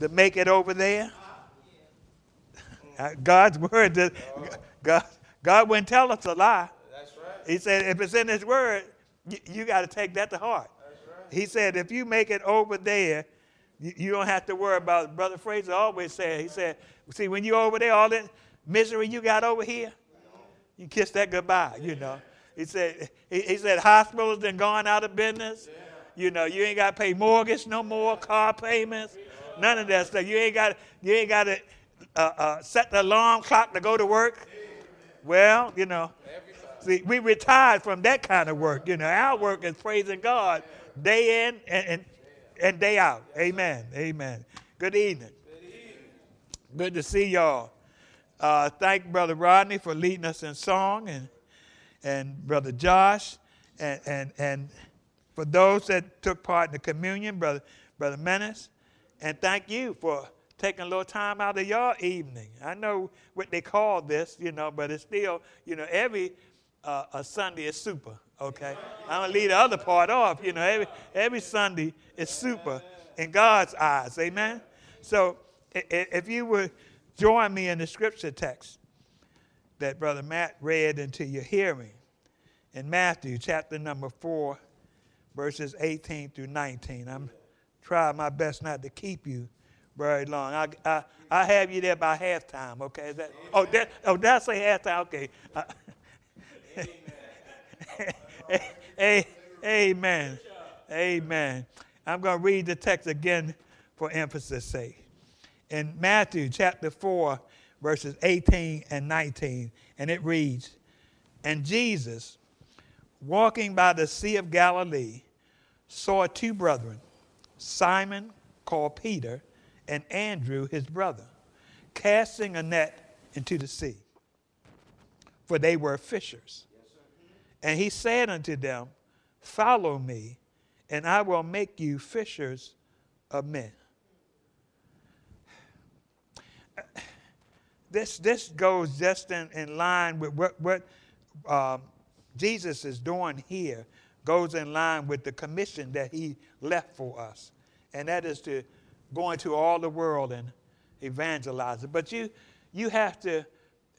to make it over there? God's word, that God, God wouldn't tell us a lie. That's right. He said, if it's in His word, you, you got to take that to heart. That's right. He said, if you make it over there, you, you don't have to worry about it. Brother Fraser always said, he said, see, when you're over there, all that misery you got over here, you kiss that goodbye, you know. He said, he, he said hospitals done gone out of business. You know, you ain't got to pay mortgage no more, car payments, none of that stuff. You ain't got you ain't got to uh, uh, set the alarm clock to go to work. Well, you know, see, we retired from that kind of work. You know, our work is praising God day in and, and, and day out. Amen. Amen. Good evening. Good to see y'all. Uh, thank Brother Rodney for leading us in song and and Brother Josh and and and for those that took part in the communion, Brother Brother Menace, and thank you for taking a little time out of your evening. I know what they call this, you know, but it's still, you know, every uh, a Sunday is super. Okay, I'm gonna leave the other part off. You know, every every Sunday is super in God's eyes. Amen. So if you would join me in the scripture text that Brother Matt read into your hearing in Matthew chapter number 4, verses 18 through 19. I'm trying my best not to keep you very long. I, I, I have you there by halftime, okay? That, oh, that, oh, did I say halftime? Okay. Uh, amen. Amen. I'm going to read the text again for emphasis' sake in Matthew chapter 4, verses 18 and 19, and it reads And Jesus, walking by the Sea of Galilee, saw two brethren, Simon, called Peter, and Andrew, his brother, casting a net into the sea, for they were fishers. And he said unto them, Follow me, and I will make you fishers of men. this, this goes just in, in line with what, what um, Jesus is doing here, goes in line with the commission that he left for us. And that is to go into all the world and evangelize it. But you, you have to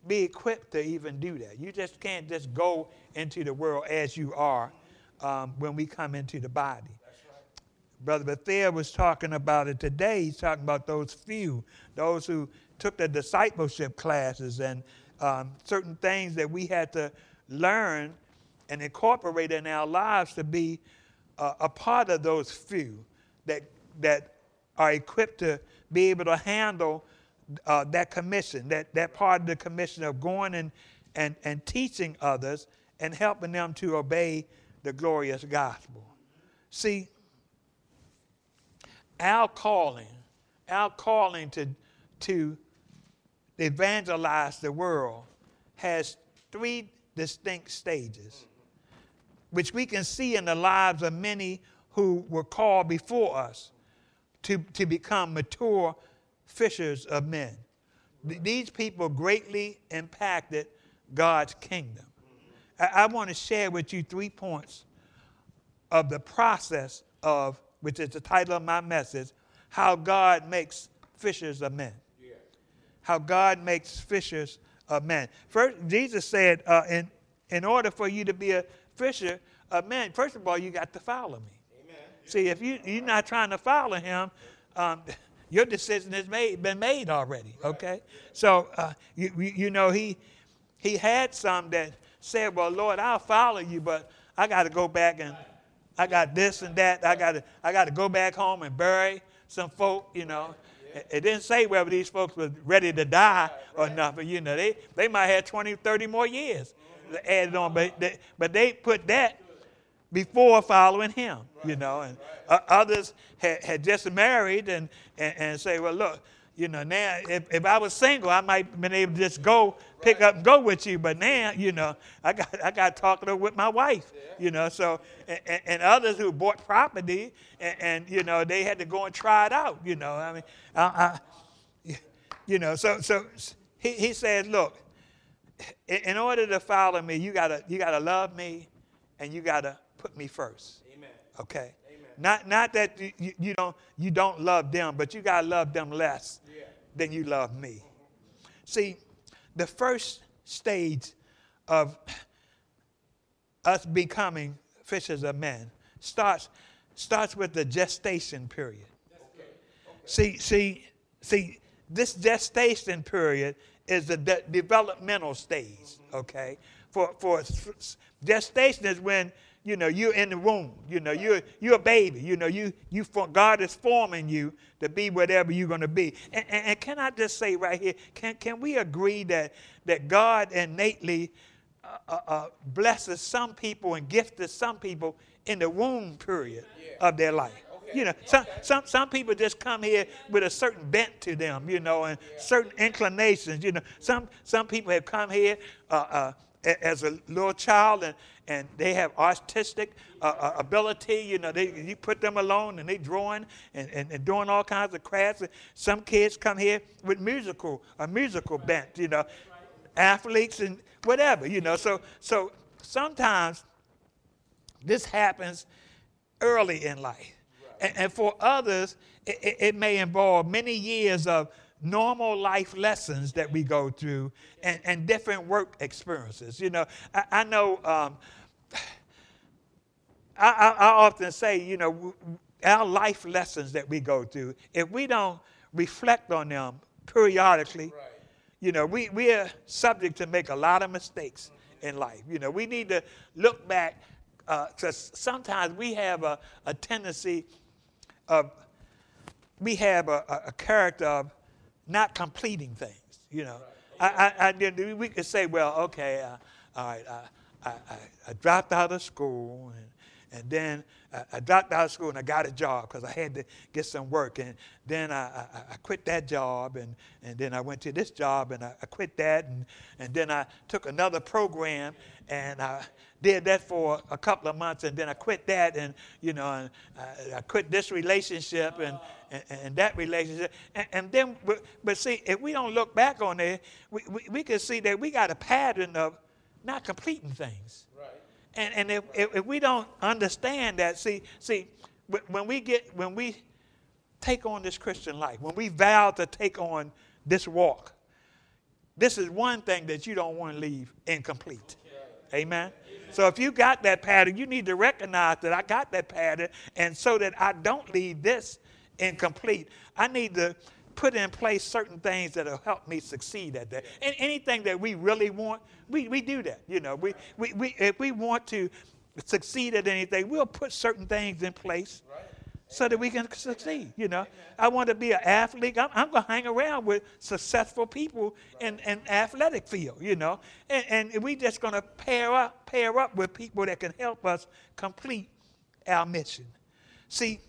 be equipped to even do that. You just can't just go into the world as you are um, when we come into the body. Brother Bethia was talking about it today. He's talking about those few, those who took the discipleship classes and um, certain things that we had to learn and incorporate in our lives to be a part of those few that, that are equipped to be able to handle uh, that commission, that, that part of the commission of going and, and, and teaching others and helping them to obey the glorious gospel. See, our calling, our calling to, to evangelize the world has three distinct stages, which we can see in the lives of many who were called before us to, to become mature fishers of men. These people greatly impacted God's kingdom. I, I want to share with you three points of the process of, which is the title of my message, how God makes fishers of men how God makes fishers of men. First, Jesus said, uh, in, in order for you to be a fisher of men, first of all, you got to follow me. Amen. See, if you, you're not trying to follow him, um, your decision has made, been made already, okay? So, uh, you, you know, he, he had some that said, well, Lord, I'll follow you, but I got to go back and I got this and that. I got to I got to go back home and bury some folk, you know. It didn't say whether these folks were ready to die or not, but you know, they, they might have 20, 30 more years added on, but they, but they put that before following him, you know, and uh, others had, had just married and, and, and say, well, look, you know, now if, if I was single, I might have been able to just go pick up and go with you. But now, you know, I got I got to talk with my wife, you know. So and, and others who bought property and, and, you know they had to go and try it out. You know, I mean, I, I, you know, so so he he said, look, in order to follow me, you gotta you gotta love me, and you gotta put me first. Amen. Okay. Amen. Not, not that you, you, don't, you don't love them, but you got to love them less yeah. than you love me. See, the first stage of us becoming fishers of men starts, starts with the gestation period. Okay. Okay. See, see, see, this gestation period is the de- developmental stage, okay? For, for gestation is when you know you're in the womb you know you're you're a baby you know you you god is forming you to be whatever you're going to be and, and, and, can i just say right here can, can we agree that that god innately uh, uh, uh blesses some people and gifts some people in the womb period yeah. of their life you know, some, some, some people just come here with a certain bent to them, you know, and certain inclinations. You know, some, some people have come here uh, uh, as a little child and, and they have artistic uh, uh, ability. You know, they, you put them alone and they drawing and, and, and doing all kinds of crafts. Some kids come here with musical, a musical bent, you know, athletes and whatever, you know. So, so sometimes this happens early in life. And, for others, it, it, may involve many years of normal life lessons that we go through and, and different work experiences. You know, I, I know um, I, I, I, often say, you know, our life lessons that we go through, if we don't reflect on them periodically, right. you know, we, we are subject to make a lot of mistakes mm-hmm. in life. You know, we need to look back because uh, sometimes we have a, a tendency of we have a, a, character of not completing things. You know. I, I, I, we could say, well, okay, uh, all right, uh, I, I, I, dropped out of school and and then I, I, dropped out of school and I got a job because I had to get some work. And then I, I, I, quit that job and, and then I went to this job and I, quit that. And, and then I took another program and I did that for a couple of months and then I quit that and, you know, and uh, I, quit this relationship and, and, and that relationship. And, and, then, but see, if we don't look back on it, we, we, we can see that we got a pattern of not completing things. And, and if, if, if we don't understand that, see, see, when we get, when we take on this Christian life, when we vow to take on this walk, this is one thing that you don't want to leave incomplete. Amen. So if you got that pattern, you need to recognize that I got that pattern, and so that I don't leave this incomplete, I need to put in place certain things that'll help me succeed at that. And anything that we really want, we, we do that. You know, we, we, we, if we want to succeed at anything, we'll put certain things in place. Right so that we can succeed. You know. I want to be an athlete. I'm, I'm going to hang around with successful people in an athletic field. You know, and, and we just going to pair up, pair up with people that can help us complete our mission. See,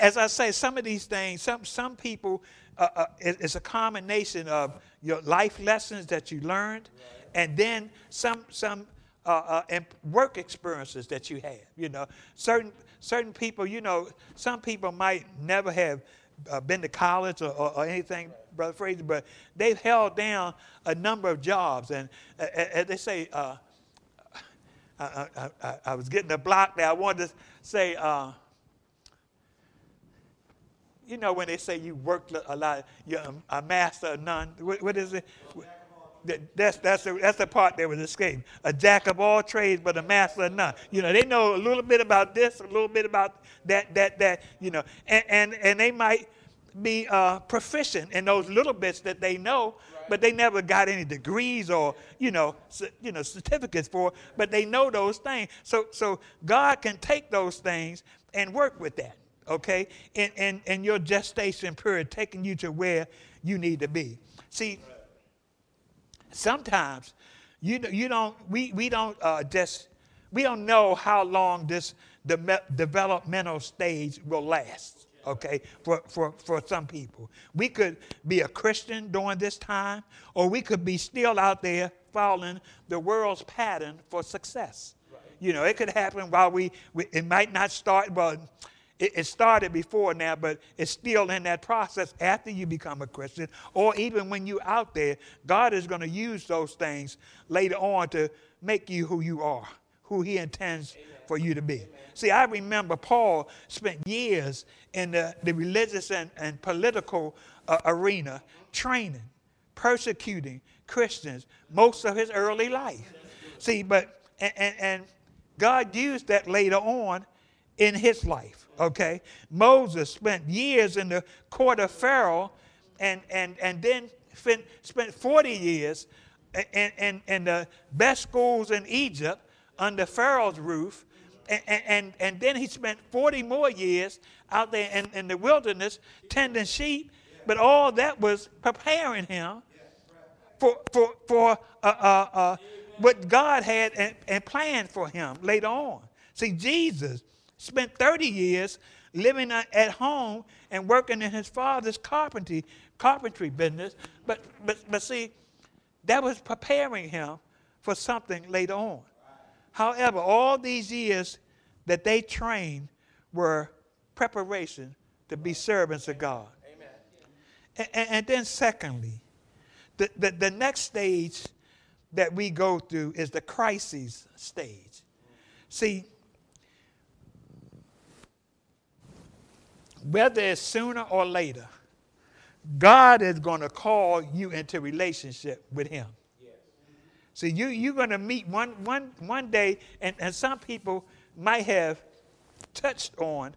as I say, some of these things, some, some people, uh, uh, it, it's a combination of your life lessons that you learned, and then some, some uh, uh work experiences that you have. You know, certain, certain people, you know, some people might never have uh, been to college or, or, or anything. Brother Fraser, but they've held down a number of jobs. And as they say, uh, I, I, I, I, was getting a block there. I wanted to say, you know when they say you worked a lot, you're a master of none. what, what is it? That's, that's, the, that's the part that was escaped. A jack of all trades, but a master of none. You know, they know a little bit about this, a little bit about that, that, that, you know, and, and, and they might be uh, proficient in those little bits that they know, but they never got any degrees or you know you know certificates for but they know those things so so god can take those things and work with that okay, in, in, in your gestation period, taking you to where you need to be. See, sometimes you, you don't, we, we don't uh, just, we don't know how long this de- developmental stage will last, okay, for, for, for some people. We could be a Christian during this time, or we could be still out there following the world's pattern for success. Right. You know, it could happen while we, we it might not start, but it, it started before now, but it's still in that process after you become a Christian, or even when you're out there. God is going to use those things later on to make you who you are, who He intends Amen. for you to be. See, I remember Paul spent years in the, the religious and, and political uh, arena training, persecuting Christians most of his early life. See, but, and, and, and God used that later on in his life, okay? Moses spent years in the court of Pharaoh and, and, and then spent, spent 40 years in, in, in the best schools in Egypt under Pharaoh's roof. And, and, and then he spent 40 more years out there in, in the wilderness tending sheep. But all that was preparing him for, for, for uh, uh, uh, what God had and, and planned for him later on. See, Jesus spent 30 years living at home and working in his father's carpentry, carpentry business. But, but, but see, that was preparing him for something later on. However, all these years that they trained were preparation to be servants of God. And, and, and, then, secondly, the, the, the next stage that we go through is the crisis stage. See, whether it's sooner or later, God is going to call you into relationship with Him. Yes. See, you, you're going to meet one, one, one day, and, and some people might have touched on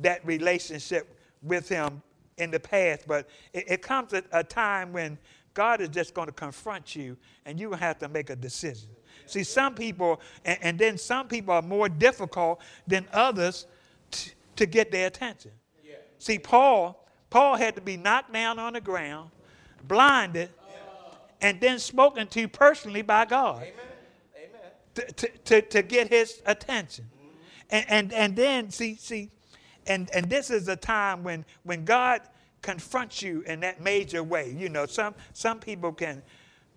that relationship with Him in the past, but it, it comes at a time when God is just going to confront you and you have to make a decision. See, some people, and, and then some people are more difficult than others t- to get their attention. See, Paul, Paul had to be knocked down on the ground, blinded, and then spoken to personally by God to, to, to, to, get his attention. And, and, and then, see, see, and, and this is a time when, when God confronts you in that major way. You know, some, some people can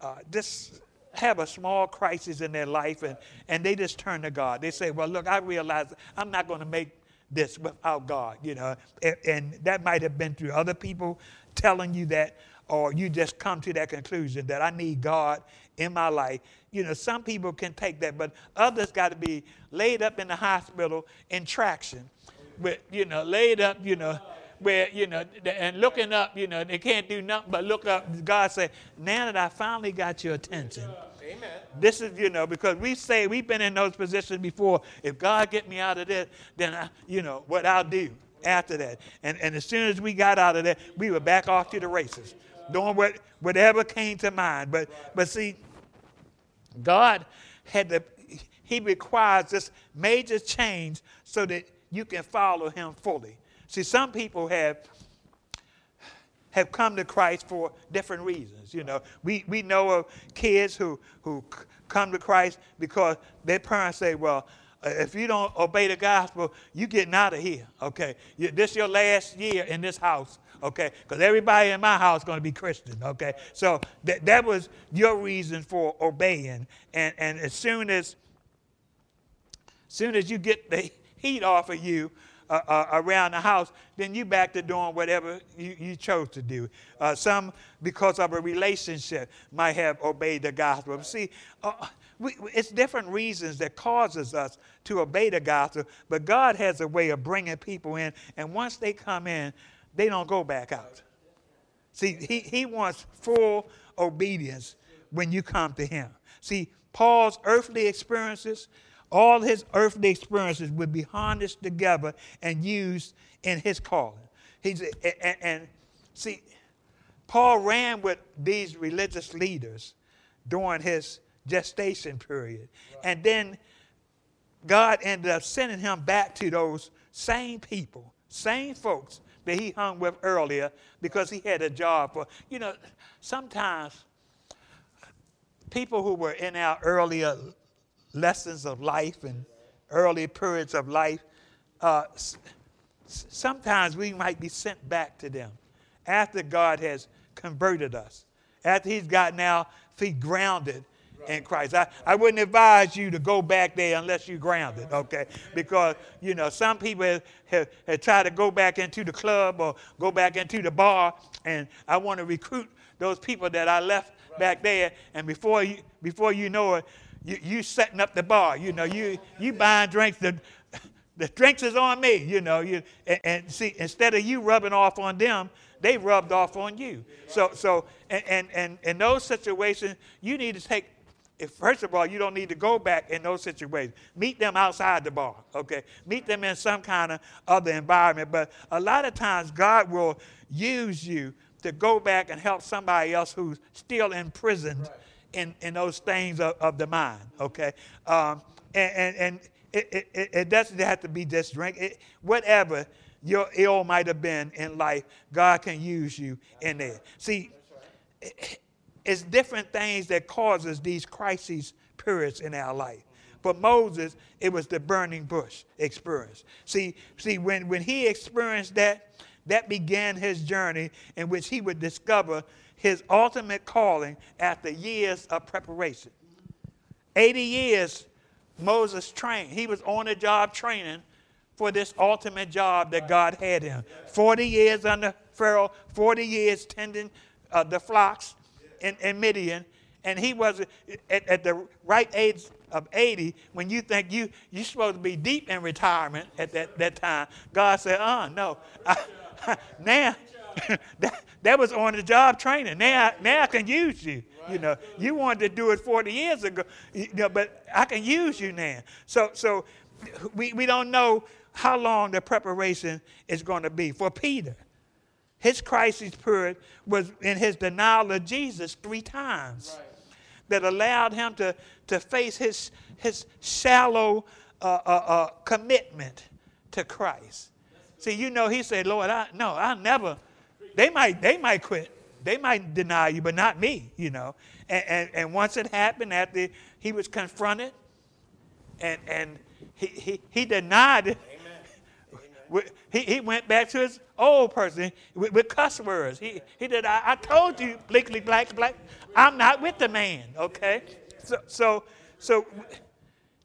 uh, just have a small crisis in their life and, and they just turn to God. They say, Well, look, I realize I'm not going to make this without God, you know. And, and that might have been through other people telling you that, or you just come to that conclusion that I need God in my life. You know, some people can take that, but others got to be laid up in the hospital in traction, with, you know, laid up, you know, where, you know, and looking up, you know, they can't do nothing but look up. God said now that I finally got your attention. Amen. This is, you know, because we say we've been in those positions before. If God get me out of this, then, I, you know, what I'll do after that. And, and as soon as we got out of that, we were back off to the races, doing what, whatever came to mind. But, but see, God had to, He requires this major change so that you can follow Him fully. See, some people have have come to Christ for different reasons. You know, we, we know of kids who, who come to Christ because their parents say, well, uh, if you don't obey the gospel, you're getting out of here, okay? This your last year in this house, okay? Because everybody in my house is going to be Christian, okay? So that, that was your reason for obeying. And, and as soon as, soon as you get the heat off of you, uh, uh, around the house, then you back to doing whatever you, you chose to do. Uh, some, because of a relationship, might have obeyed the gospel. See, uh, we, it's different reasons that causes us to obey the gospel, but God has a way of bringing people in, and once they come in, they don't go back out. See, he, he wants full obedience when you come to him. See, Paul's earthly experiences, all his earthly experiences would be harnessed together and used in his calling. He's, and, and see, Paul ran with these religious leaders during his gestation period. Right. And then God ended up sending him back to those same people, same folks that he hung with earlier because he had a job for. You know, sometimes people who were in our earlier lessons of life and early periods of life, uh, sometimes we might be sent back to them after God has converted us, after He's got now feet grounded in Christ. I, I wouldn't advise you to go back there unless you're grounded, okay? Because, you know, some people have, have, have tried to go back into the club or go back into the bar, and I want to recruit those people that I left back there, and before you, before you know it, you, you setting up the bar. You know, you you buying drinks. The, the drinks is on me. You know, you and, and see instead of you rubbing off on them, they rubbed off on you. So so and and, and in those situations, you need to take first of all, you don't need to go back in those situations. Meet them outside the bar, okay? Meet them in some kind of other environment. But a lot of times, God will use you to go back and help somebody else who's still imprisoned right. In, in those things of, of the mind, okay? Um, and and, and it, it, it, doesn't have to be just drink. It, whatever your ill might have been in life, God can use you in there. See, it's different things that causes these crises periods in our life. For Moses, it was the burning bush experience. See, see, when, when he experienced that, that began his journey in which he would discover his ultimate calling after years of preparation. 80 years Moses trained. He was on the job training for this ultimate job that God had him. 40 years under Pharaoh, 40 years tending uh, the flocks, in, in Midian, and he was at, at, the right age of 80 when you think you, you're supposed to be deep in retirement at that, that time. God said, uh, no. I, now, that, that was on the job training. Now, now I can use you. You know, you wanted to do it 40 years ago, you know, but I can use you now. So, so we, we don't know how long the preparation is going to be. For Peter, his crisis period was in his denial of Jesus three times right. that allowed him to, to face his, his shallow uh, uh, uh, commitment to Christ. See, you know, he said, Lord, I, no, I never, they might, they might quit. They might deny you, but not me, you know. And, and, and once it happened, after he was confronted and, and he, he, he denied it, he, he went back to his old person with, with cuss words. He, he did, I, I told you, blinkly black, black, I'm not with the man, okay? So, so, so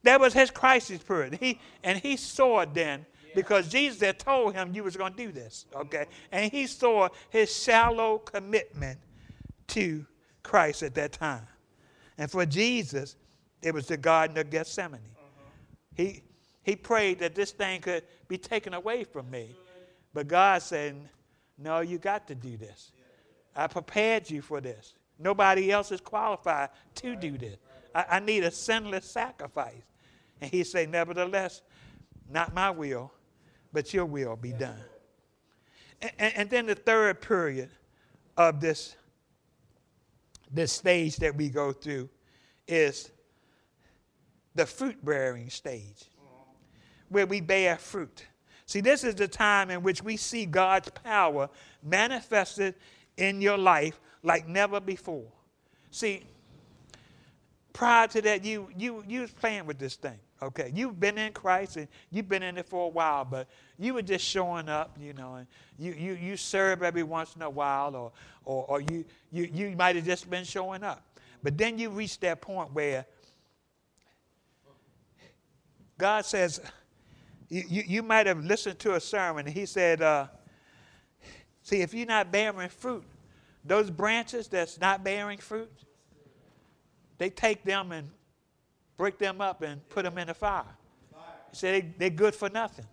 that was his crisis period. He, and he saw it then because Jesus had told him you was going to do this, okay? And he saw his shallow commitment to Christ at that time. And for Jesus, it was the Garden of Gethsemane. Mm-hmm. He, he prayed that this thing could be taken away from me. But God said, No, you got to do this. I prepared you for this. Nobody else is qualified to do this. I, I need a sinless sacrifice. And he said, Nevertheless, not my will, but your will be done. And, and, then the third period of this, this stage that we go through is the fruit bearing stage where we bear fruit. See, this is the time in which we see God's power manifested in your life like never before. See, prior to that, you you you was playing with this thing. Okay, you've been in Christ and you've been in it for a while, but you were just showing up, you know, and you you you serve every once in a while, or or, or you you you might have just been showing up. But then you reach that point where God says, you, you, might have listened to a sermon. And he said, uh, See, if you're not bearing fruit, those branches that's not bearing fruit, they take them and break them up and put them in the fire. He said they, they're good for nothing.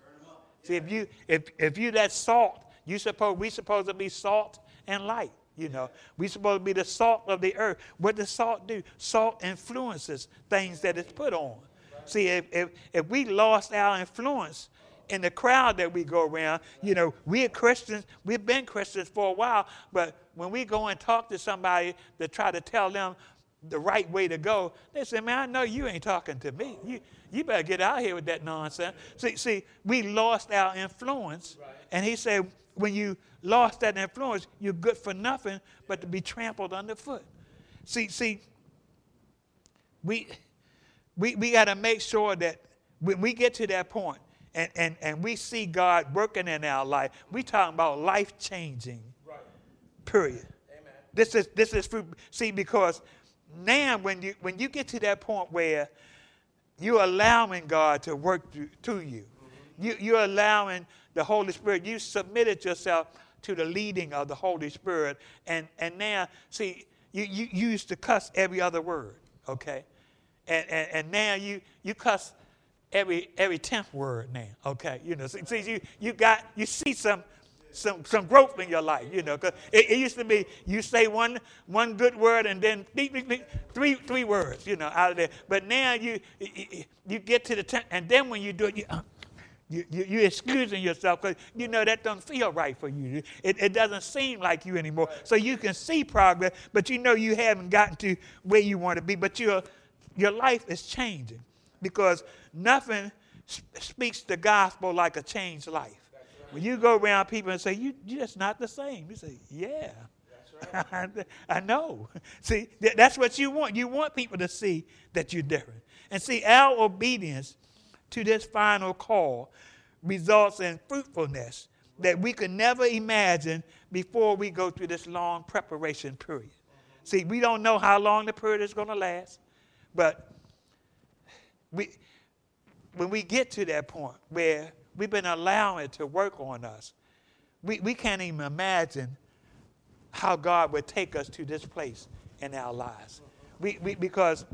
See, if you if if you that salt, you suppose we supposed to be salt and light. You know, we supposed to be the salt of the earth. What does salt do? Salt influences things that it's put on. See, if, if, if we lost our influence in the crowd that we go around, you know, we're Christians, we've been Christians for a while, but when we go and talk to somebody to try to tell them the right way to go, they say, man, I know you ain't talking to me. You, you better get out here with that nonsense. See, see we lost our influence. Right. And he said, when you lost that influence, you're good for nothing but to be trampled underfoot. See, see, we we, we got to make sure that when we get to that point and, and, and we see God working in our life, we talking about life changing. Right. Period. Amen. This is this is fruit. See, because now when you when you get to that point where you're allowing God to work through, to you, mm-hmm. you you're allowing the Holy Spirit. You submitted yourself to the leading of the Holy Spirit, and and now see you you used to cuss every other word. Okay, and, and, and now you, you cuss every every tenth word now. Okay, you know, see, see you you got you see some some some growth in your life. You know, cause it, it, used to be you say one one good word and then three three words. You know, out of there. But now you you get to the tenth, and then when you do it, you. Uh, you, you, you're excusing yourself because you know that doesn't feel right for you. It, it doesn't seem like you anymore. So you can see progress, but you know you haven't gotten to where you want to be. But your, your life is changing because nothing speaks the gospel like a changed life. When you go around people and say, you, you're just not the same, you say, yeah. Right. I know. See, that's what you want. You want people to see that you're different. And see, our obedience to this final call results in fruitfulness that we could never imagine before we go through this long preparation period. See, we don't know how long the period is going to last, but we, when we get to that point where we've been allowing it to work on us, we, we can't even imagine how God would take us to this place in our lives. We, we, because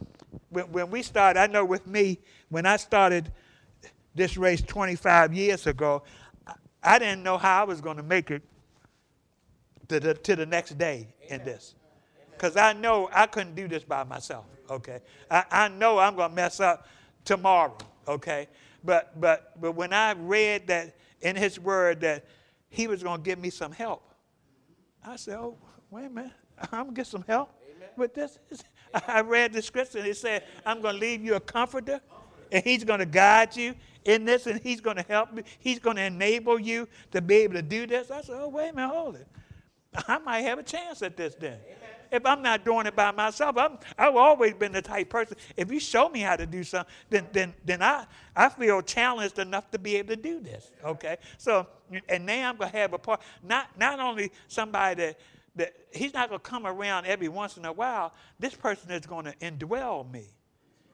when, when we started, I know with me, when I started this race 25 years ago, I didn't know how I was going to make it to the, to the next day in this. Because I know I couldn't do this by myself, okay? I, I know I'm going to mess up tomorrow, okay? But, but, but when I read that in his word that he was going to give me some help, I said, oh, wait a minute, I'm going to get some help Amen. with this. I read the scripture and it said, I'm going to leave you a comforter and he's going to guide you in this and he's going to help you. He's going to enable you to be able to do this. I said, oh, wait a minute, hold it. I might have a chance at this then. Amen if I'm not doing it by myself, I'm, I've always been the type person. If you show me how to do something, then, then, then I, I feel challenged enough to be able to do this. Okay? So, and now I'm going to have a part, not, not only somebody that, that he's not going to come around every once in a while, this person is going to indwell me.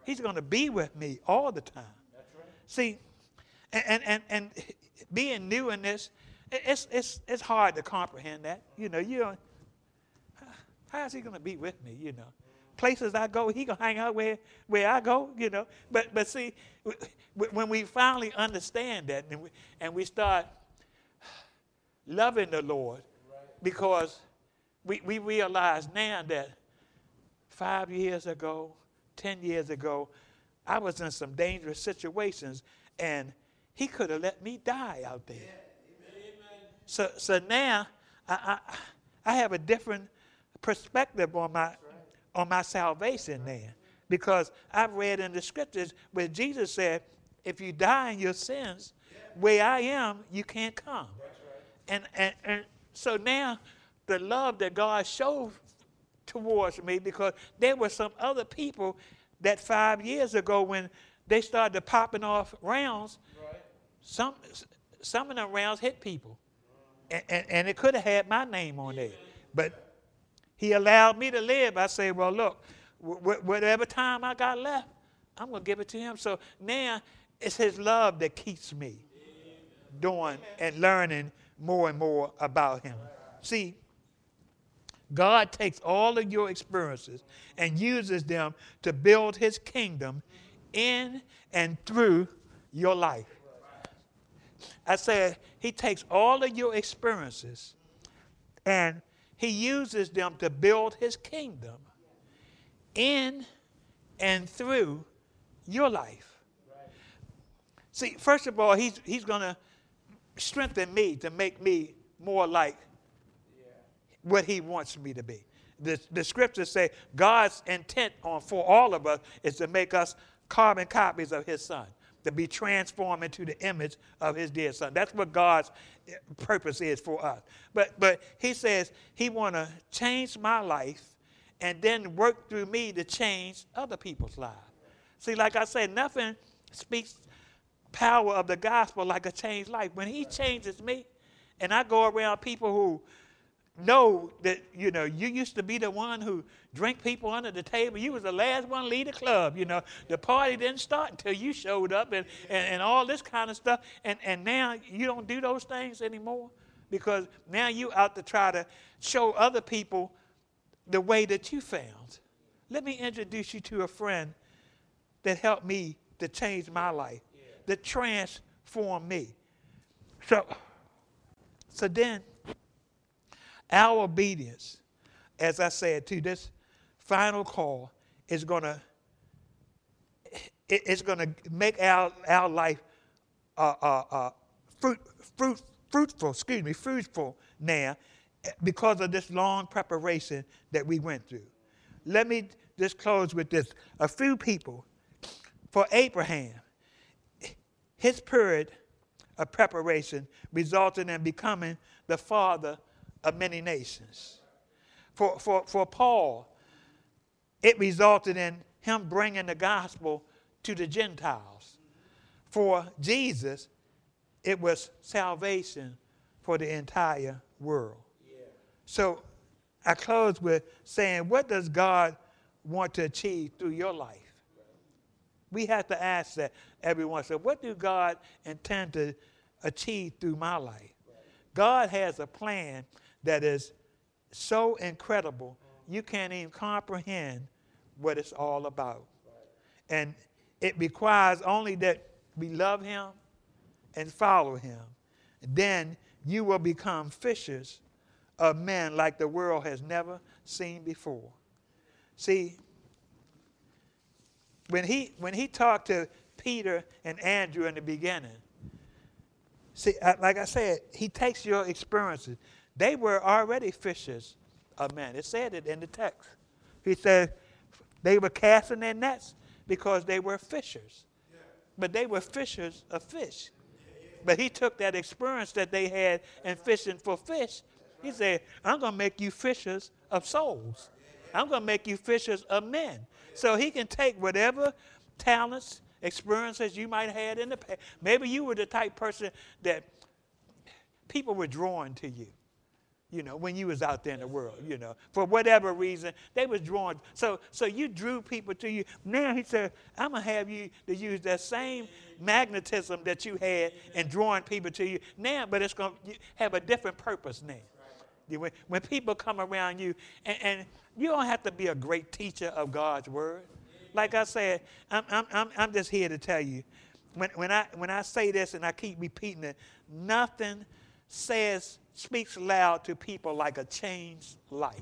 He's going to be with me all the time. Right. See, and, and, and, and being new in this, it's, it's, it's hard to comprehend that. You know, you don't, how is he going to be with me, you know? Places I go, he going to hang out where, where I go, you know? But, but see, when we finally understand that and we, and we start loving the Lord because we, we realize now that five years ago, 10 years ago, I was in some dangerous situations and he could have let me die out there. Yeah. So, so now I, I, I have a different perspective on my on my salvation then. Because I've read in the scriptures where Jesus said, if you die in your sins, where I am, you can't come. And, and, and so now the love that God showed towards me, because there were some other people that five years ago when they started popping off rounds, right. some, some of them rounds hit people. And, and, and it could have had my name on there. But he allowed me to live. I say, well, look, wh- whatever time I got left, I'm going to give it to him. So now it's his love that keeps me doing and learning more and more about him. See, God takes all of your experiences and uses them to build his kingdom in and through your life. I said, he takes all of your experiences and he uses them to build his kingdom in and through your life. See, first of all, he's, he's going to strengthen me to make me more like what he wants me to be. The, the scriptures say God's intent on for all of us is to make us carbon copies of his son to be transformed into the image of his dear son. That's what God's purpose is for us. But but he says he want to change my life and then work through me to change other people's lives. See, like I said, nothing speaks power of the gospel like a changed life. When he changes me, and I go around people who know that you know you used to be the one who drank people under the table. You was the last one to lead the club you know. The party didn't start until you showed up and, and, and all this kind of stuff. And, and now you don't do those things anymore because now you out to try to show other people the way that you found. Let me introduce you to a friend that helped me to change my life, that transformed me. So, so then, our obedience, as I said, to this final call is going to it's going to make our, our life uh, uh, uh, fruit, fruit, fruitful, excuse me, fruitful now because of this long preparation that we went through. Let me just close with this. A few people, for Abraham, his period of preparation resulted in becoming the father of many nations. For, for, for Paul, it resulted in him bringing the gospel to the Gentiles. For Jesus, it was salvation for the entire world. So I close with saying, what does God want to achieve through your life? We have to ask that every once in. What do God intend to achieve through my life? God has a plan that is so incredible, you can't even comprehend what it's all about. And it requires only that we love Him and follow Him. Then you will become fishers of men like the world has never seen before. See, when he, when he talked to Peter and Andrew in the beginning, see, like I said, he takes your experiences. They were already fishers of men. It said it in the text. He said they were casting their nets because they were fishers. But they were fishers of fish. But he took that experience that they had in fishing for fish. He said, I'm going to make you fishers of souls. I'm going to make you fishers of men. So he can take whatever talents, experiences you might have had in the past. Maybe you were the type person that people were drawn to you you know, when you was out there in the world, you know, for whatever reason, they was drawn. So, so you drew people to you. Now he said, I'm gonna have you to use that same magnetism that you had in drawing people to you now, but it's gonna have a different purpose now. When, when people come around you, and, and you don't have to be a great teacher of God's word. Like I said, I'm, I'm, I'm, I'm just here to tell you, when, when, I, when I say this and I keep repeating it, nothing says speaks loud to people like a changed life.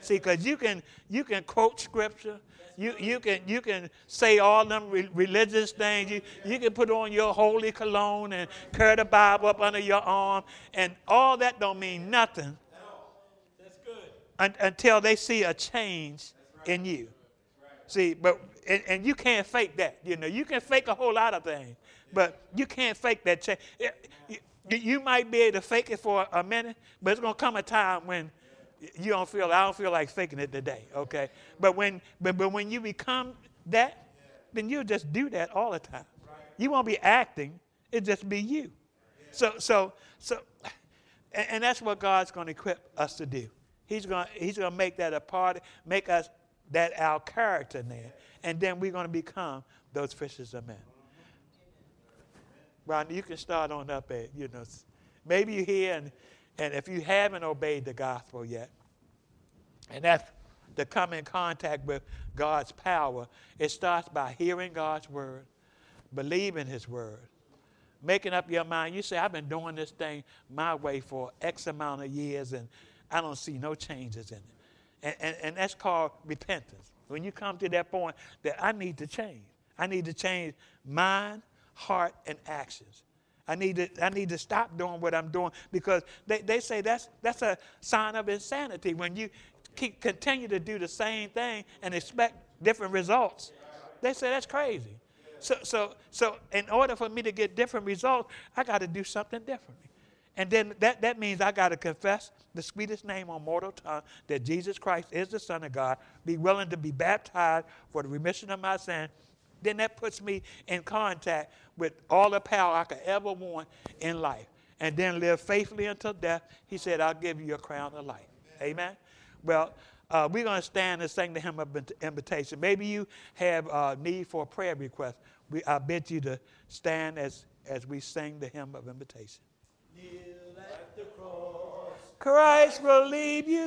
See, because you can you can quote scripture, you, you can you can say all them re- religious things. You, you can put on your holy cologne and carry the Bible up under your arm, and all that don't mean nothing. Un- until they see a change in you. See, but and, and, you can't fake that. You know, you can fake a whole lot of things, but you can't fake that change. You might be able to fake it for a minute, but it's going to come a time when you don't feel, I don't feel like faking it today, okay? But when, but, but when you become that, then you'll just do that all the time. You won't be acting, it'll just be you. So, so, so, and, and that's what God's going to equip us to do. He's going he's going to make that a part, make us that our character there. And then we're going to become those fishers of men. Ron, you can start on up at, you know, maybe you're here and, and if you haven't obeyed the gospel yet, and that's to come in contact with God's power, it starts by hearing God's word, believing his word, making up your mind. You say, I've been doing this thing my way for X amount of years and I don't see no changes in it. And, and, and that's called repentance. When you come to that point that I need to change, I need to change mind, heart, and actions. I need to, I need to stop doing what I'm doing because they, they say that's, that's a sign of insanity when you keep, continue to do the same thing and expect different results. They say that's crazy. So, so, so in order for me to get different results, I got to do something differently. And then that, that means I got to confess the sweetest name on mortal tongue that Jesus Christ is the Son of God, be willing to be baptized for the remission of my sin, then that puts me in contact with all the power I could ever want in life. And then live faithfully until death. He said, I'll give you a crown of life. Amen. Well, uh, we're going to stand and sing the hymn of invitation. Maybe you have a need for a prayer request. We, I bid you to stand as, as we sing the hymn of invitation. Kneel at the cross. Christ will leave you